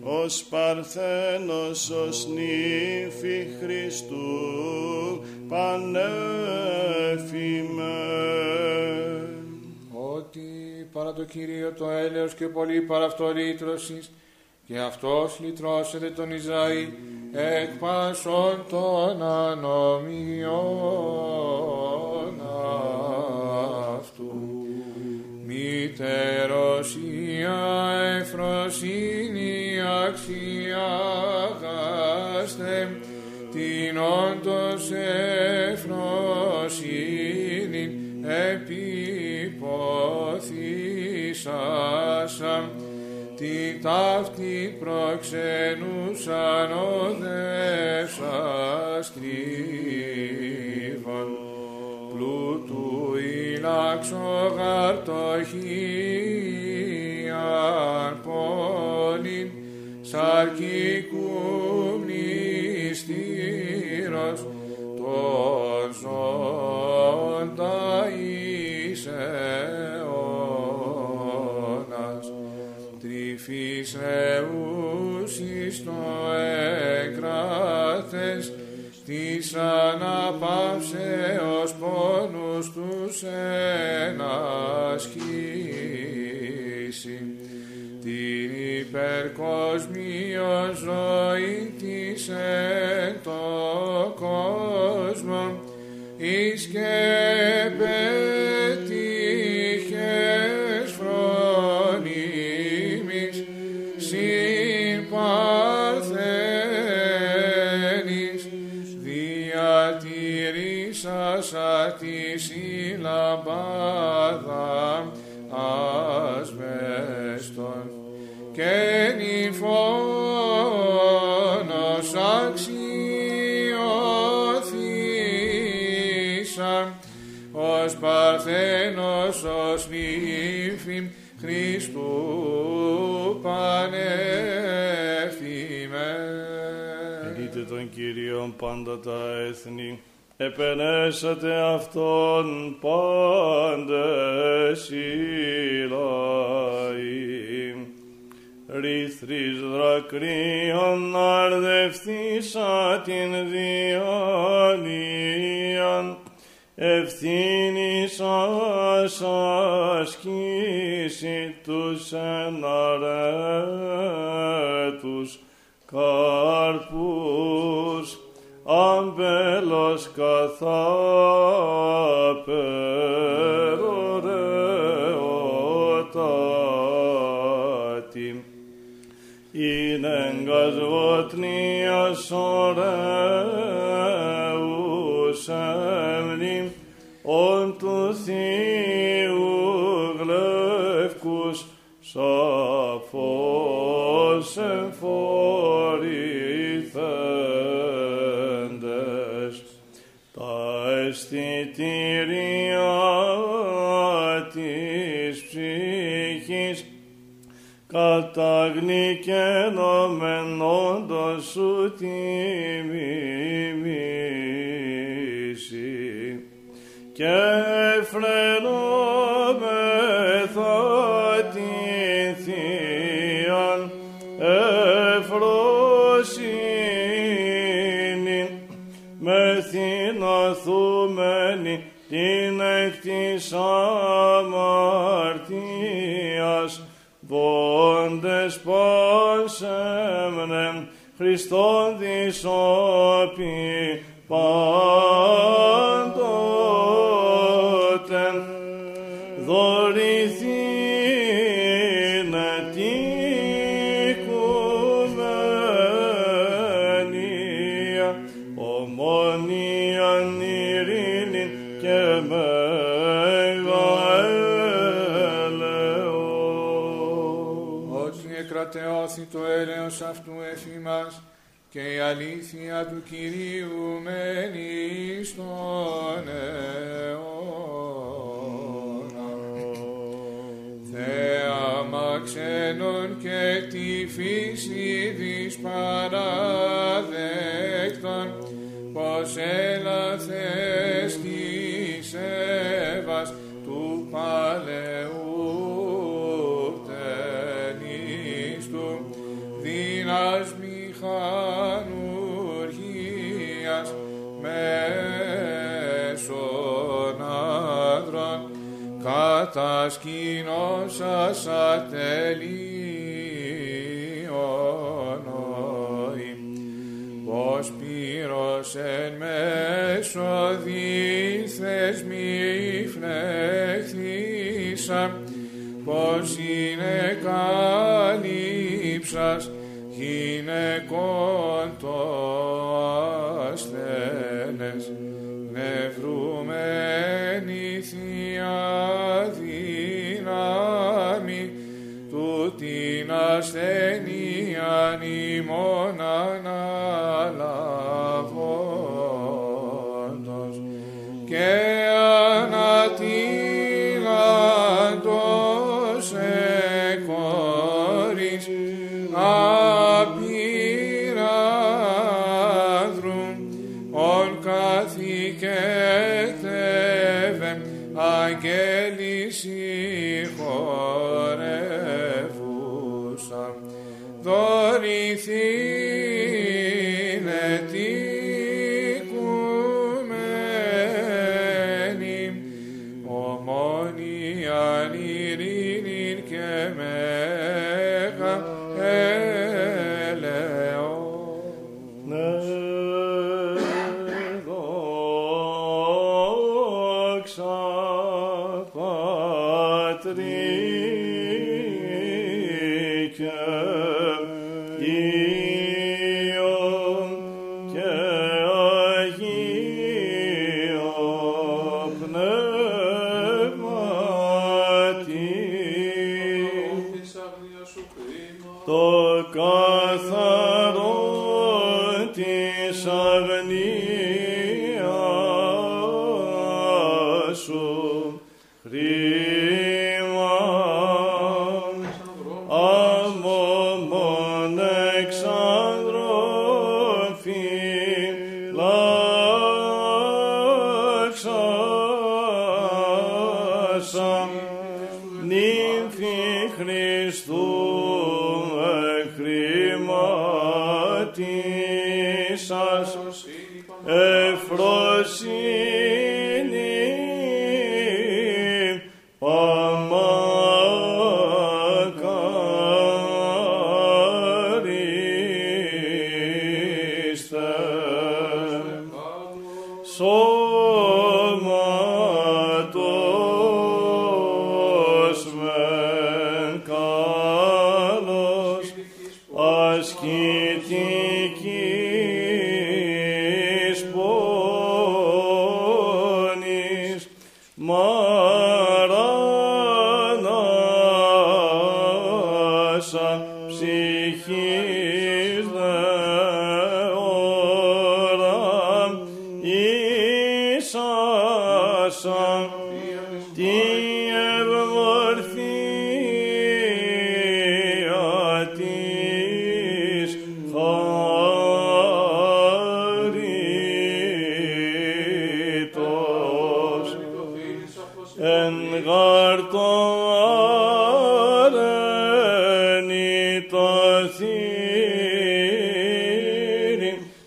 ως παρθένος ως νύφη Χριστού πανέφημε. ότι παρά το Κύριο το έλεος και πολύ παρά αυτό λύτρωσης, και αυτός λυτρώσεται τον Ισραήλ εκ πάσων των ανομιών αυτού. Μητεροσία εφροσύνη αξιάγαστε, την όντως εφροσύνη επιποθήσασα, τη ταύτη προξενούσαν οδεύσας τρίβων, πλούτου ηλάξογαρ τοχίαν πόλην, σαρκικούς αναπαύσεως πανέφημε. Ελείτε των Κυρίων πάντα τα έθνη, επενέσατε αυτόν πάντες οι λαοί. Ρήθρης δρακρίων αρδευθήσα την διάνοια, ευθύνης ας ασκήσει τους εναρέτους καρπούς, άμπελος καθάπερωρεότατη. Είναι εγκασβοτνίας ωραίους έμνη, ον του Θείου γλεύκους σαφώς εμφορηθέντες. Καταγνικένομεν όντως σου τιμήσει και φρενόμεθα την Θείαν ευφροσύνη μεθυναθούμενη την εκ της αμαρτίας Χριστόν δισόπι και η αλήθεια του Κυρίου μένει στον αιώνα. Θέαμα ξένων και τη φύση της παραδέκτων, πως έλαθες κατασκήνωσας ατελείων όη. Πως πήρος εν μέσω δίθες μη φλεχθήσα, πως είναι καλύψας γυναικών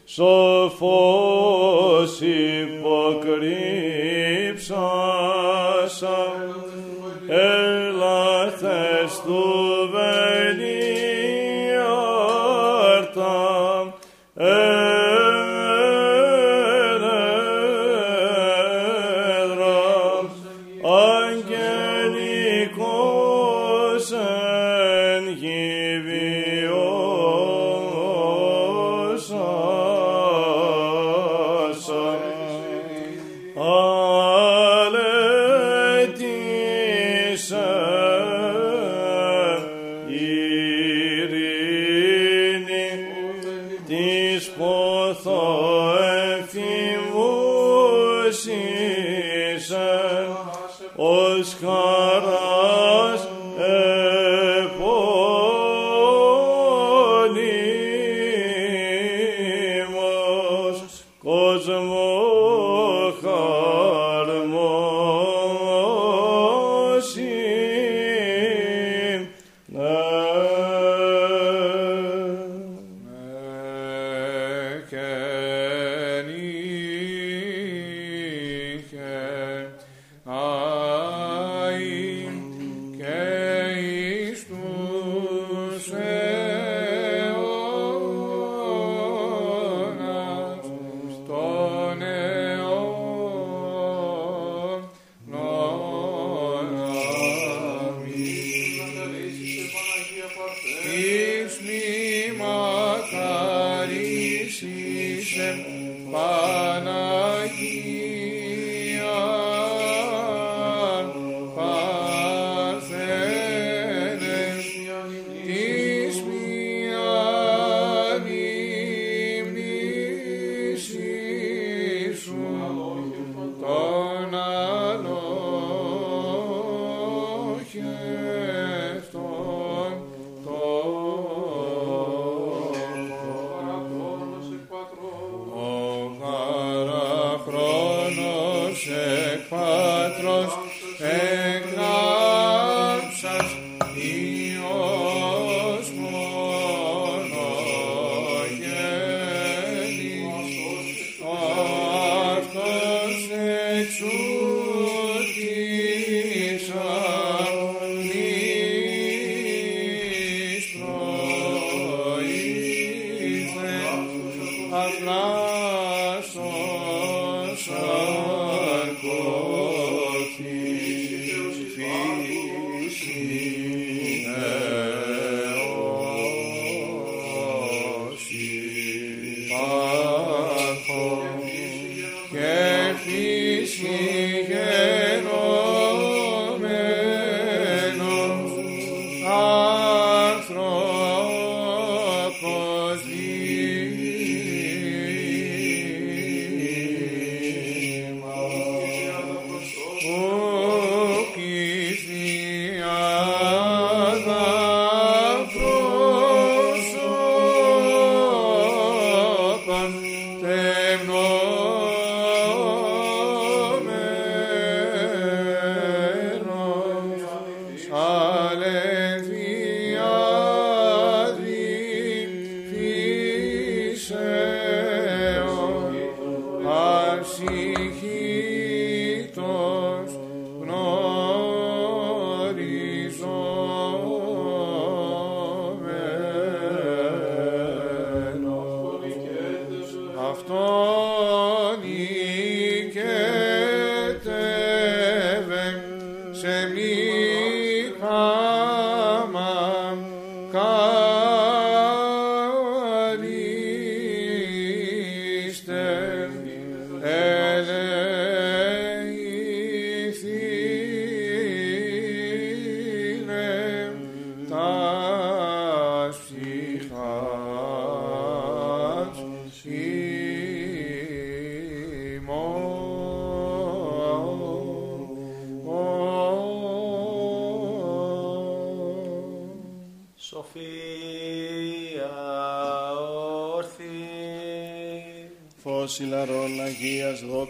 so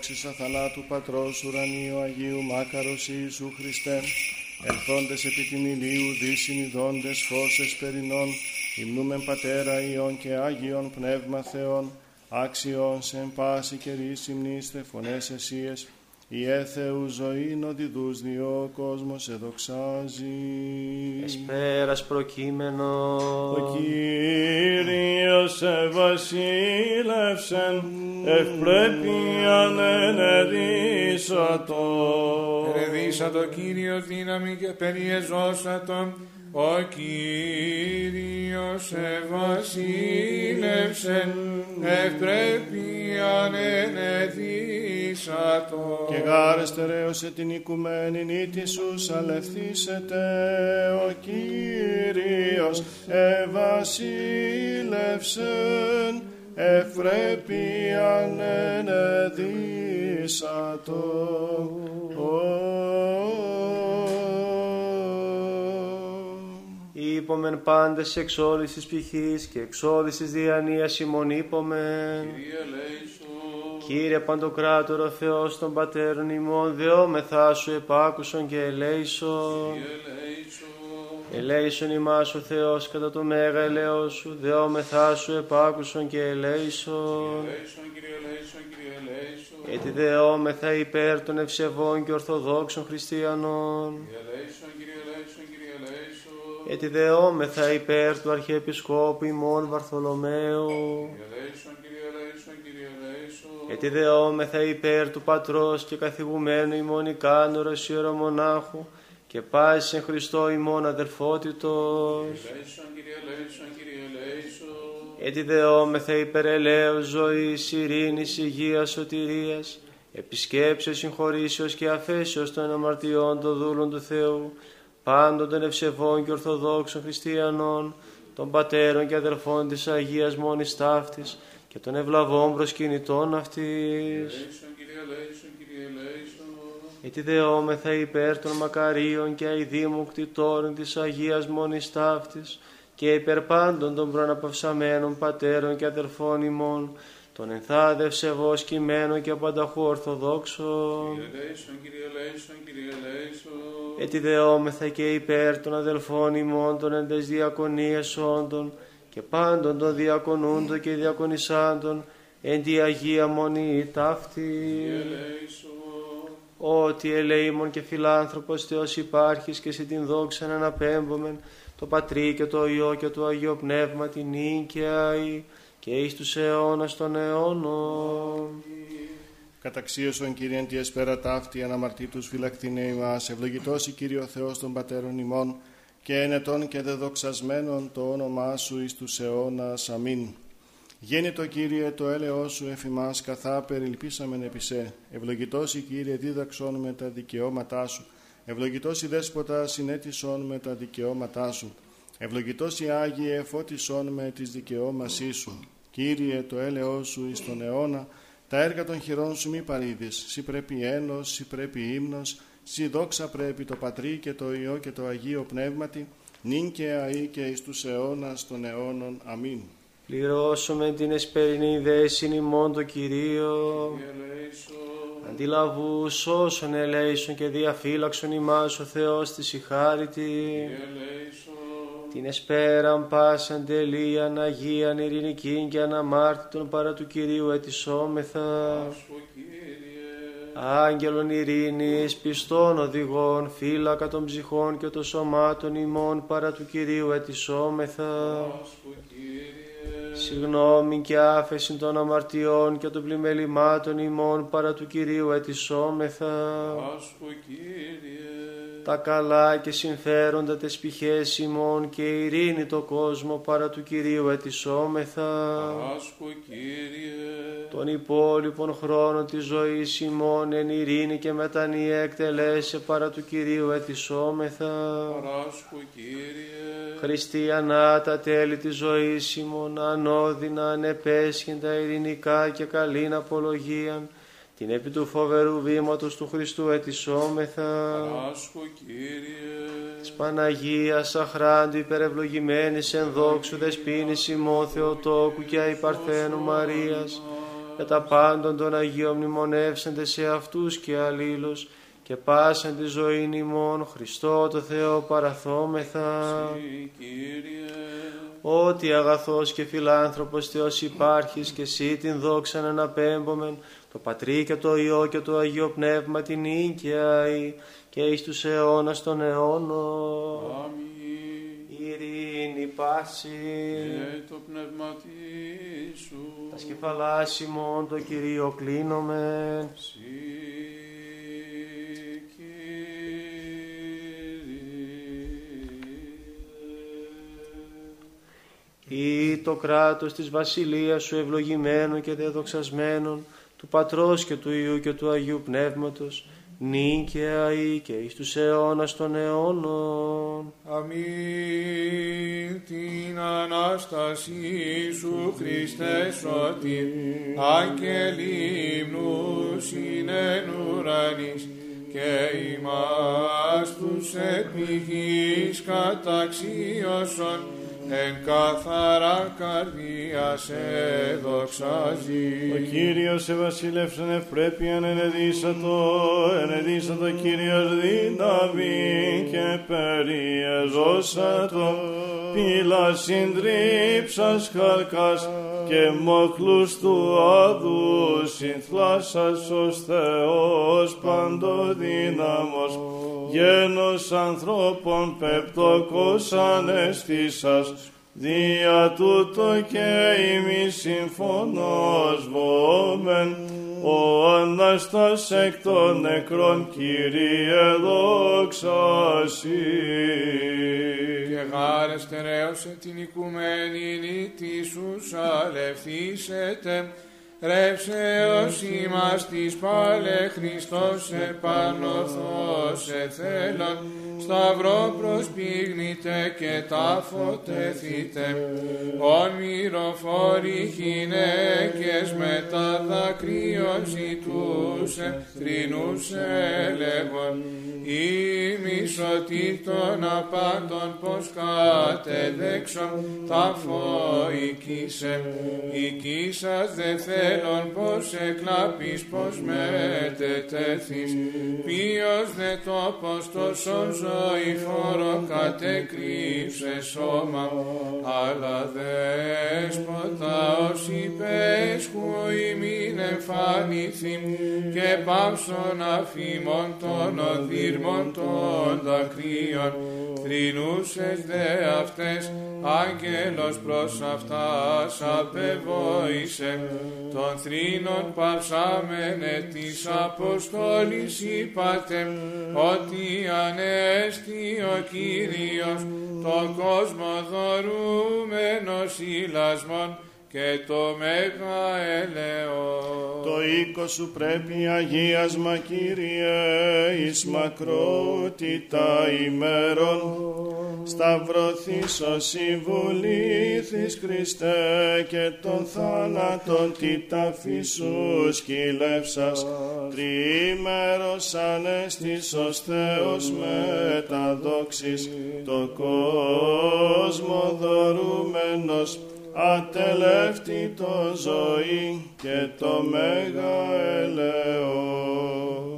δόξης αθανάτου Πατρός ουρανίου Αγίου Μάκαρος Ιησού Χριστέ, ελθόντες επί την ηλίου δυσυνειδώντες φως εσπερινών, υμνούμεν Πατέρα Υιών και Άγιον Πνεύμα Θεών, άξιον σε πάση καιρής υμνήστε φωνές εσίες, η έθεου ζωήν οδηδούς διό ο κόσμος εδοξάζει. Εσπέρας προκείμενος. Ο Κύριος ευασίλευσεν, ευπρέπειαν ενεδίσατο. Ερεδίσατο Κύριο δύναμη και περιεζώσατο, ο Κύριος ευασίλευσεν, ευπρέπειαν ενεδίσατο. Και γάρε στερέωσε την οικουμένη νύτη σου αλευθύσετε, ο Κύριος ευασίλευσεν, ευπρέπειαν ενεδίσατο. Είπομεν πάντες εξ όλης της πηχής και εξ όλης της διανοίας ημών είπομεν. Κύριε ελέησον. Κύριε Παντοκράτορο Θεός των Πατέρων ημών, δεόμεθά σου επάκουσον και ελέησον. Κύριε ελέησον. Ελέησον ημάς ο Θεός κατά το μέγα ελέος σου, δεόμεθά σου επάκουσον και ελέησον. Ελέησον, Κύριε ελέησον, Κύριε ελέησον. Έτσι δεόμεθα υπέρ των ευσεβών και ορθοδόξων χριστιανών. Κύριε ελέησον, Κύριε ελέησον, Κύριε ελέησον. Έτσι δεόμεθα υπέρ του Αρχιεπισκόπου ημών Βαρθολομαίου. Κύριε ελέησον, Κύριε ελέησον, Κύριε ελέησον. Γιατί δεόμεθα υπέρ του Πατρός και καθηγουμένου ημών Ικάνωρος ιερομονάχου και πάση εν Χριστώ ημών αδελφότητος. Ελέησον, Κύριε ελέησον, Κύριε ελέησον. Έτσι δεόμεθα υπέρ ελέους ζωής, ειρήνης, υγείας, σωτηρίας, επισκέψεως, συγχωρήσεως και αφέσεως των αμαρτιών των δούλων του Θεού, πάντων των ευσεβών και ορθοδόξων χριστιανών, των πατέρων και αδελφών της Αγίας μόνης ταύτης και των ευλαβών προσκυνητών αυτής. Γιατί δεόμεθα υπέρ των μακαρίων και αηδήμων κτητόρων της Αγίας Μόνης Ταύτης και υπέρ πάντων των προαναπαυσαμένων πατέρων και αδελφών ημών, των ενθάδευσεβώς κειμένων και πανταχού ορθοδόξων. Κύριε ελέησον, Κύριε ελέησον, Κύριε ελέησον. Έτσι δεόμεθα και υπέρ των αδελφών ημών των εντες διακονίες όντων και πάντων των διακονούντων και διακονισάντων εν τη Αγία Μονή ταύτη. Κύριε ελέησον. Ότι ελεήμων και φιλάνθρωπος Θεός υπάρχεις και σε την δόξα να αναπέμπομεν το Πατρί και το Υιό και το Αγίο Πνεύμα την νίκαια ή και εις τους αιώνας των αιώνων. Καταξίωσον Κύριε τη εσπέρα ταύτη αναμαρτήτους φυλακτινέ ημάς, ευλογητός η Κύριο Θεός των Πατέρων ημών και ενετών και δεδοξασμένων το όνομά Σου εις τους αιώνας. Αμήν. Γέννητο Κύριε το έλεος Σου εφημάς καθά περιλπίσαμεν επί σε. Ευλογητός η Κύριε δίδαξον με τα δικαιώματά Σου. Ευλογητός η Δέσποτα συνέτησον με τα δικαιώματά Σου. Ευλογητός η Άγιε φώτισον με τις δικαιώμασή Σου. Κύριε το έλεος Σου εις τον αιώνα, τα έργα των χειρών σου μη παρήδεις, σι πρέπει ένος, σι πρέπει ύμνος, σι δόξα πρέπει το Πατρί και το Υιό και το Αγίο Πνεύματι, νυν και αεί και εις τους αιώνας των αιώνων. Αμήν. Πληρώσουμε την εσπερινή δέσιν ημών το Κυρίο. Κύριε ελέησον. Αντιλαβού όσων ελέησον και διαφύλαξον ημάς ο Θεός της η χάριτη. Κύριε ελέησον. Την εσπέραν πάσαν τελείαν Αγίαν ειρηνικήν και αναμάρτητον παρά του Κυρίου ετισόμεθα. Σου, Κύριε. Άγγελων ειρήνης, πιστών οδηγών, φύλακα των ψυχών και των σωμάτων ημών παρά του Κυρίου ετισόμεθα. Σου, Κύριε. Συγνώμη και άφεση των αμαρτιών και των πλημελημάτων ημών παρά του Κυρίου ετισόμεθα. Σου, Κύριε. Τα καλά και συμφέροντα τες πηχές ημών και ειρήνη το κόσμο παρά του Κυρίου ετισόμεθα. Άσκο Κύριε, Τον υπόλοιπον χρόνο της ζωής ημών εν ειρήνη και μετανία εκτελέσε παρά του Κυρίου ετισόμεθα. Παράσκο Κύριε, Χριστιανά τα τέλη της ζωής ημών ανώδυνα ανεπέσχυντα ειρηνικά και καλήν απολογίαν την επί του φοβερού βήματος του Χριστού ετισόμεθα. Παράσκο Κύριε, Της Παναγίας αχράντου υπερευλογημένης εν δόξου δεσπίνης ημών Θεοτόκου και αϊπαρθένου Μαρίας και τα πάντων των Αγίων μνημονεύσαντε σε αυτούς και αλλήλους και πάσαν τη ζωή ημών Χριστό το Θεό παραθόμεθα. Συ, Κύριε, Ότι αγαθός και φιλάνθρωπος Θεός υπάρχεις και εσύ την δόξαν αναπέμπομεν το Πατρί και το Υιό και το Αγίο Πνεύμα την οίκαια ή και εις τους αιώνας των αιώνων. Αμήν. Ειρήνη πάση. Και το πνεύμα σου, Τα σκεφαλάς ημών το Κυρίο κλείνομεν. Συ, Κύριε. Ή το κράτος της βασιλείας σου ευλογημένων και δεδοξασμένων του Πατρός και του Υιού και του Αγίου Πνεύματος νίκαια ή και εις τους αιώνας των αιώνων. Αμήν την Ανάστασή σου Χριστέ σωτήρ, άγγελοι υμνούς είναι ουρανής, και ημάς τους επιγείς καταξίωσον, εν καθαρά καρδία σε δοξάζει. Ο Κύριος σε βασιλεύσαν ευπρέπειαν ενεδίσατο, ενεδίσατο Κύριος δύναμη και περιεζώσατο, πύλα συντρίψας χαρκάς και μοχλούς του άδου συνθλάσας ως Θεός παντοδύναμος, γένος ανθρώπων πεπτοκός ανεστήσας, Δια τούτο και ημί συμφωνός βόμεν, ο Ανάστας εκ των νεκρών Κύριε δόξα Και γάρε στερέωσε την οικουμένη νήτησους αλευθύσετε, ρεύσε ως ημάς της πάλε Χριστός επανωθός εθέλων, σταυρό προσπίγνητε και ταφωτεθείτε, ον μυροφόροι γυναίκες με τα δακρύων ζητούσε, θρηνούσε λέγον, η μισοτή των απάντων πως κατεδέξον θα φοηκίσε, οικίσας δε θέλων πως εκλάπεις πως μετετέθεις, ποιος δε τόπος τόσον ζωή φόρο κατεκρύψε σώμα, αλλά δέσποτα ως υπέσχου ημίν εμφανίθη και πάψον αφήμων των οδύρμων των δακρύων, θρηνούσες δε αυτές, άγγελος προς αυτάς απεβόησε, των θρήνων παυσάμενε της Αποστόλης είπατε, ότι ανέστη ο Κύριος, το κόσμο δωρούμενος ηλασμών και το μέγα ελαιό. Το οίκο σου πρέπει αγίασμα Κύριε εις μακρότητα ημέρων. Σταυρωθείς ως συμβουλήθης Χριστέ και τον θάνατον τη ταφής σου σκυλεύσας τριήμερος ανέστης ως Θεός μεταδόξης. Το κόσμο δωρούμενος ατελεύτητο ζωή και το μέγα ελαιό.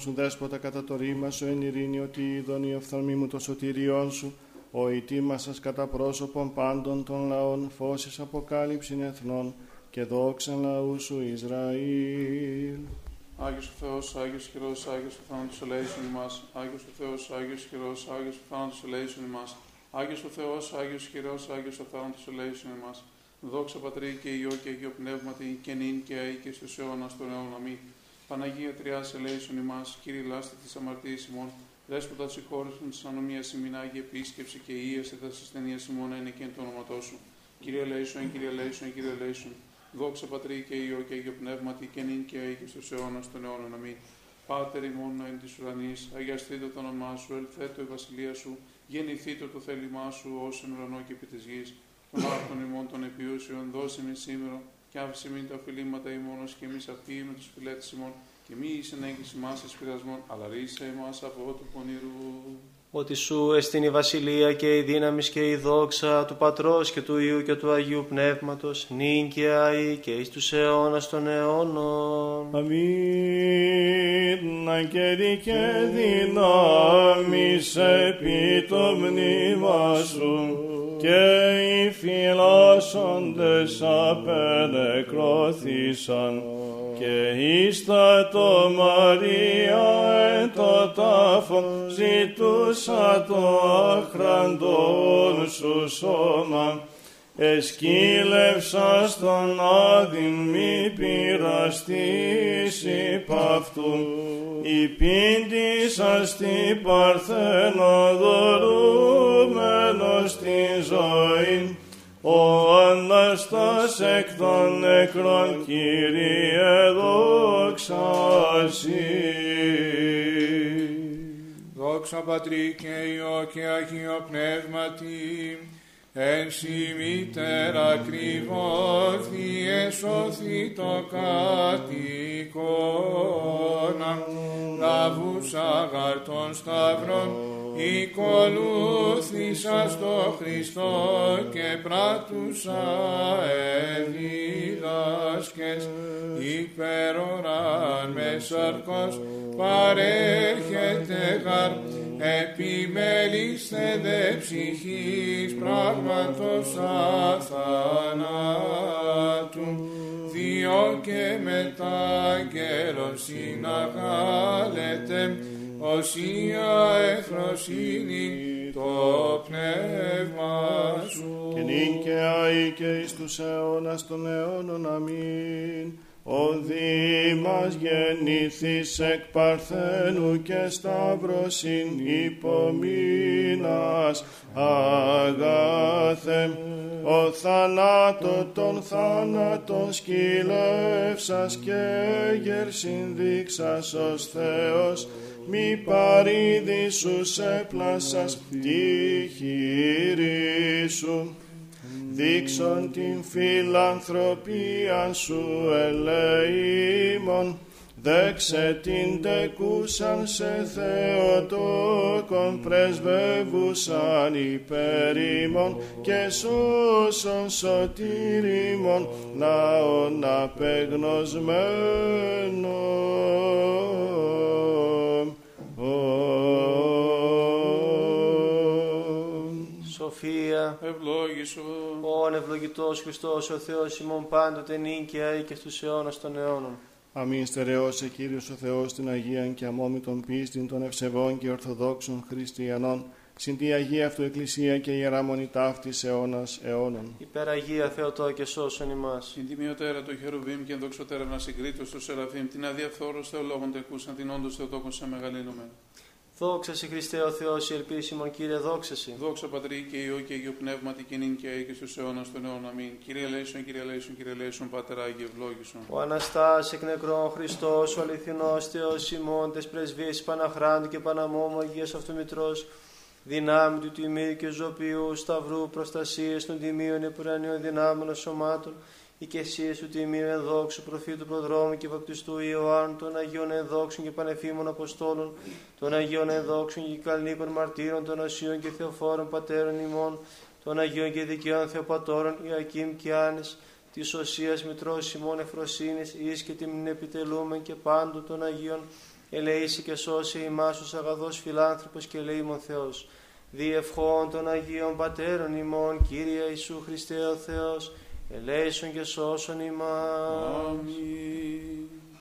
Σου δέσποτα κατά το ρήμα σου εν ειρήνη ότι είδον η οφθαλμή μου το σωτηριόν σου ο ετοίμασας κατά πρόσωπον πάντων των λαών φώσεις αποκάλυψην εθνών και δόξαν λαού σου Ισραήλ. Άγιος ο Θεός, Άγιος χειρός, Άγιος ο θάνατος ελέησον ημάς. Άγιος ο Θεός, Άγιος χειρός, Άγιος ο θάνατος ελέησον ημάς. Άγιος ο Θεός, Άγιος χειρός, Άγιος ο θάνατος ελέησον ημάς. Δόξα Πατρί και Υιό και Αγίο Πνεύματι και νυν και αεί και στους αιώνας των αιώνων αμή. Παναγία Τριάς ελέησον ημάς, Κύριε λάστη της αμαρτίας ημών, Δέσποτα της συγχώρεσον της ανομίας ημίν Άγιε επίσκεψη και ίεσε τα ασθενείας ημών είναι και εν το όνοματό σου. Κύριε ελέησον, Κύριε ελέησον, Κύριε ελέησον. Δόξα Πατρί και Υιό και Αγίο Πνεύματι και νυν και αεί και στους αιώνας των αιώνων αμή. Πάτερ ημών εν της ουρανής, αγιαστείτε το όνομά σου, ελθέτω η βασιλεία σου, γεννηθείτε το θέλημά σου ως εν ουρανό και επί της γης. Των άρτων ημών των επιούσεων, δώσε με σήμερα και άφησε μην τα οφειλήματα ημώνος και εμείς αυτοί με τους φιλέτες ημών και μη εις ενέγγιση μας εις πειρασμών, αλλά ρίσε εμάς από του πονηρού. Ότι σου εστίν η βασιλεία και η δύναμη και η δόξα του Πατρός και του Υιού και του Αγίου Πνεύματος, νυν και αεί και εις τους αιώνας των αιώνων. Αμήν αγγέλη και δυνάμεις επί το μνήμα σου και οι φυλάσσοντες απενεκρώθησαν και ίστα το Μαρία εν το τάφο ζητούσα το άχραντον σου σώμα. Εσκύλευσα στον άδειν μη πειραστής υπ' αυτού, υπήντησα στην παρθένο δωρούμενος την ζωή, ο Αναστάς εκ των νεκρών Κύριε δόξα Συ. Δόξα Πατρί και Υιό και Αγίο Πνεύματι, εν σοι μητέρα κρυβώθη εσώθη το κατοικόνα, λαβούσα γαρ των σταυρών, οικολούθησα στο Χριστό και πράτουσα εδίδασκες, υπεροράν με σαρκός παρέχεται γαρ, επιμέληστε δε ψυχής πράγματος αθανάτου, διό και μετάγγελος συναγάλετε, οσία εχροσύνη το πνεύμα σου. και νυν και αεί και εις τους αιώνας των αιώνων αμήν. Ο Δήμας γεννήθης εκ Παρθένου και Σταύρωσιν υπομείνει τίνας αγάθε. Ο θανάτο των θάνατων σκυλεύσας και γερσιν δείξας ως Θεός, μη παρήδη σου σε πλάσας τη χείρη σου. Δείξον την φιλανθρωπία σου ελεήμων, Δέξε την τεκούσαν σε Θεοτόκον πρεσβεύουσαν υπερήμων και σώσον σωτήριμον ναόν απεγνωσμένον. Σοφία, Ευλόγησο. όν ευλογητός Χριστός ο Θεός ημών πάντοτε νίκαια και στους αιώνας των αιώνων. Αμήν στερεώσε Κύριος ο Θεός την Αγίαν και αμόμητον πίστην των ευσεβών και ορθοδόξων χριστιανών, συν τη Αγία Αυτού Εκκλησία και Ιερά Μονή ταύτης αιώνας αιώνων. Υπεραγία Θεοτό και σώσον ημάς. Την τιμιωτέρα του Χερουβίμ και ενδοξωτέρα να συγκρίτω στο Σεραφείμ, την αδιαφθόρος θεολόγων τεκούσαν, την όντως Θεοτόκον σε μεγαλύνουμε. Δόξα σε Χριστέ ο Θεός, η ελπίσιμον Κύριε, δόξα σε. Δόξα Πατρί και Υιό και Αγίο Πνεύματι και νυν και αεί και στους αιώνας των αιώνων. Αμήν. Κύριε Λέησον, Κύριε Λέησον, Κύριε Λέησον, Πάτερ Άγιε ευλόγησον. Ο Αναστάς εκ νεκρών Χριστός, ο αληθινός Θεός ημών, τες πρεσβείες Παναχράντου και Παναμόμου Αγίας Αυτομητρός, δυνάμει του τιμίου και ζωπιού, σταυρού, προστασίες των τιμίων επουρανίων δυνάμεων σωμάτων, οικεσίες του τιμίου ενδόξου προφήτου προδρόμου και βαπτιστού Ιωάννου, των Αγίων ενδόξων και πανεφήμων Αποστόλων, των Αγίων ενδόξων και καλνίκων μαρτύρων, των Οσίων και Θεοφόρων πατέρων ημών, των Αγίων και Δικαίων Θεοπατώρων Ιακήμ και Άνης, της Οσίας Μητρός ημών Εφροσύνης, εις και τιμήν επιτελούμεν και πάντου των Αγίων, ελεήσει και σώσει ημάς ως αγαθός φιλάνθρωπος και ελεήμων Θεός. Διευχών των Αγίων Πατέρων ημών, Κύριε Ιησού Χριστέ ο Θεός, ελέησον και σώσον ημάς. Αμήν.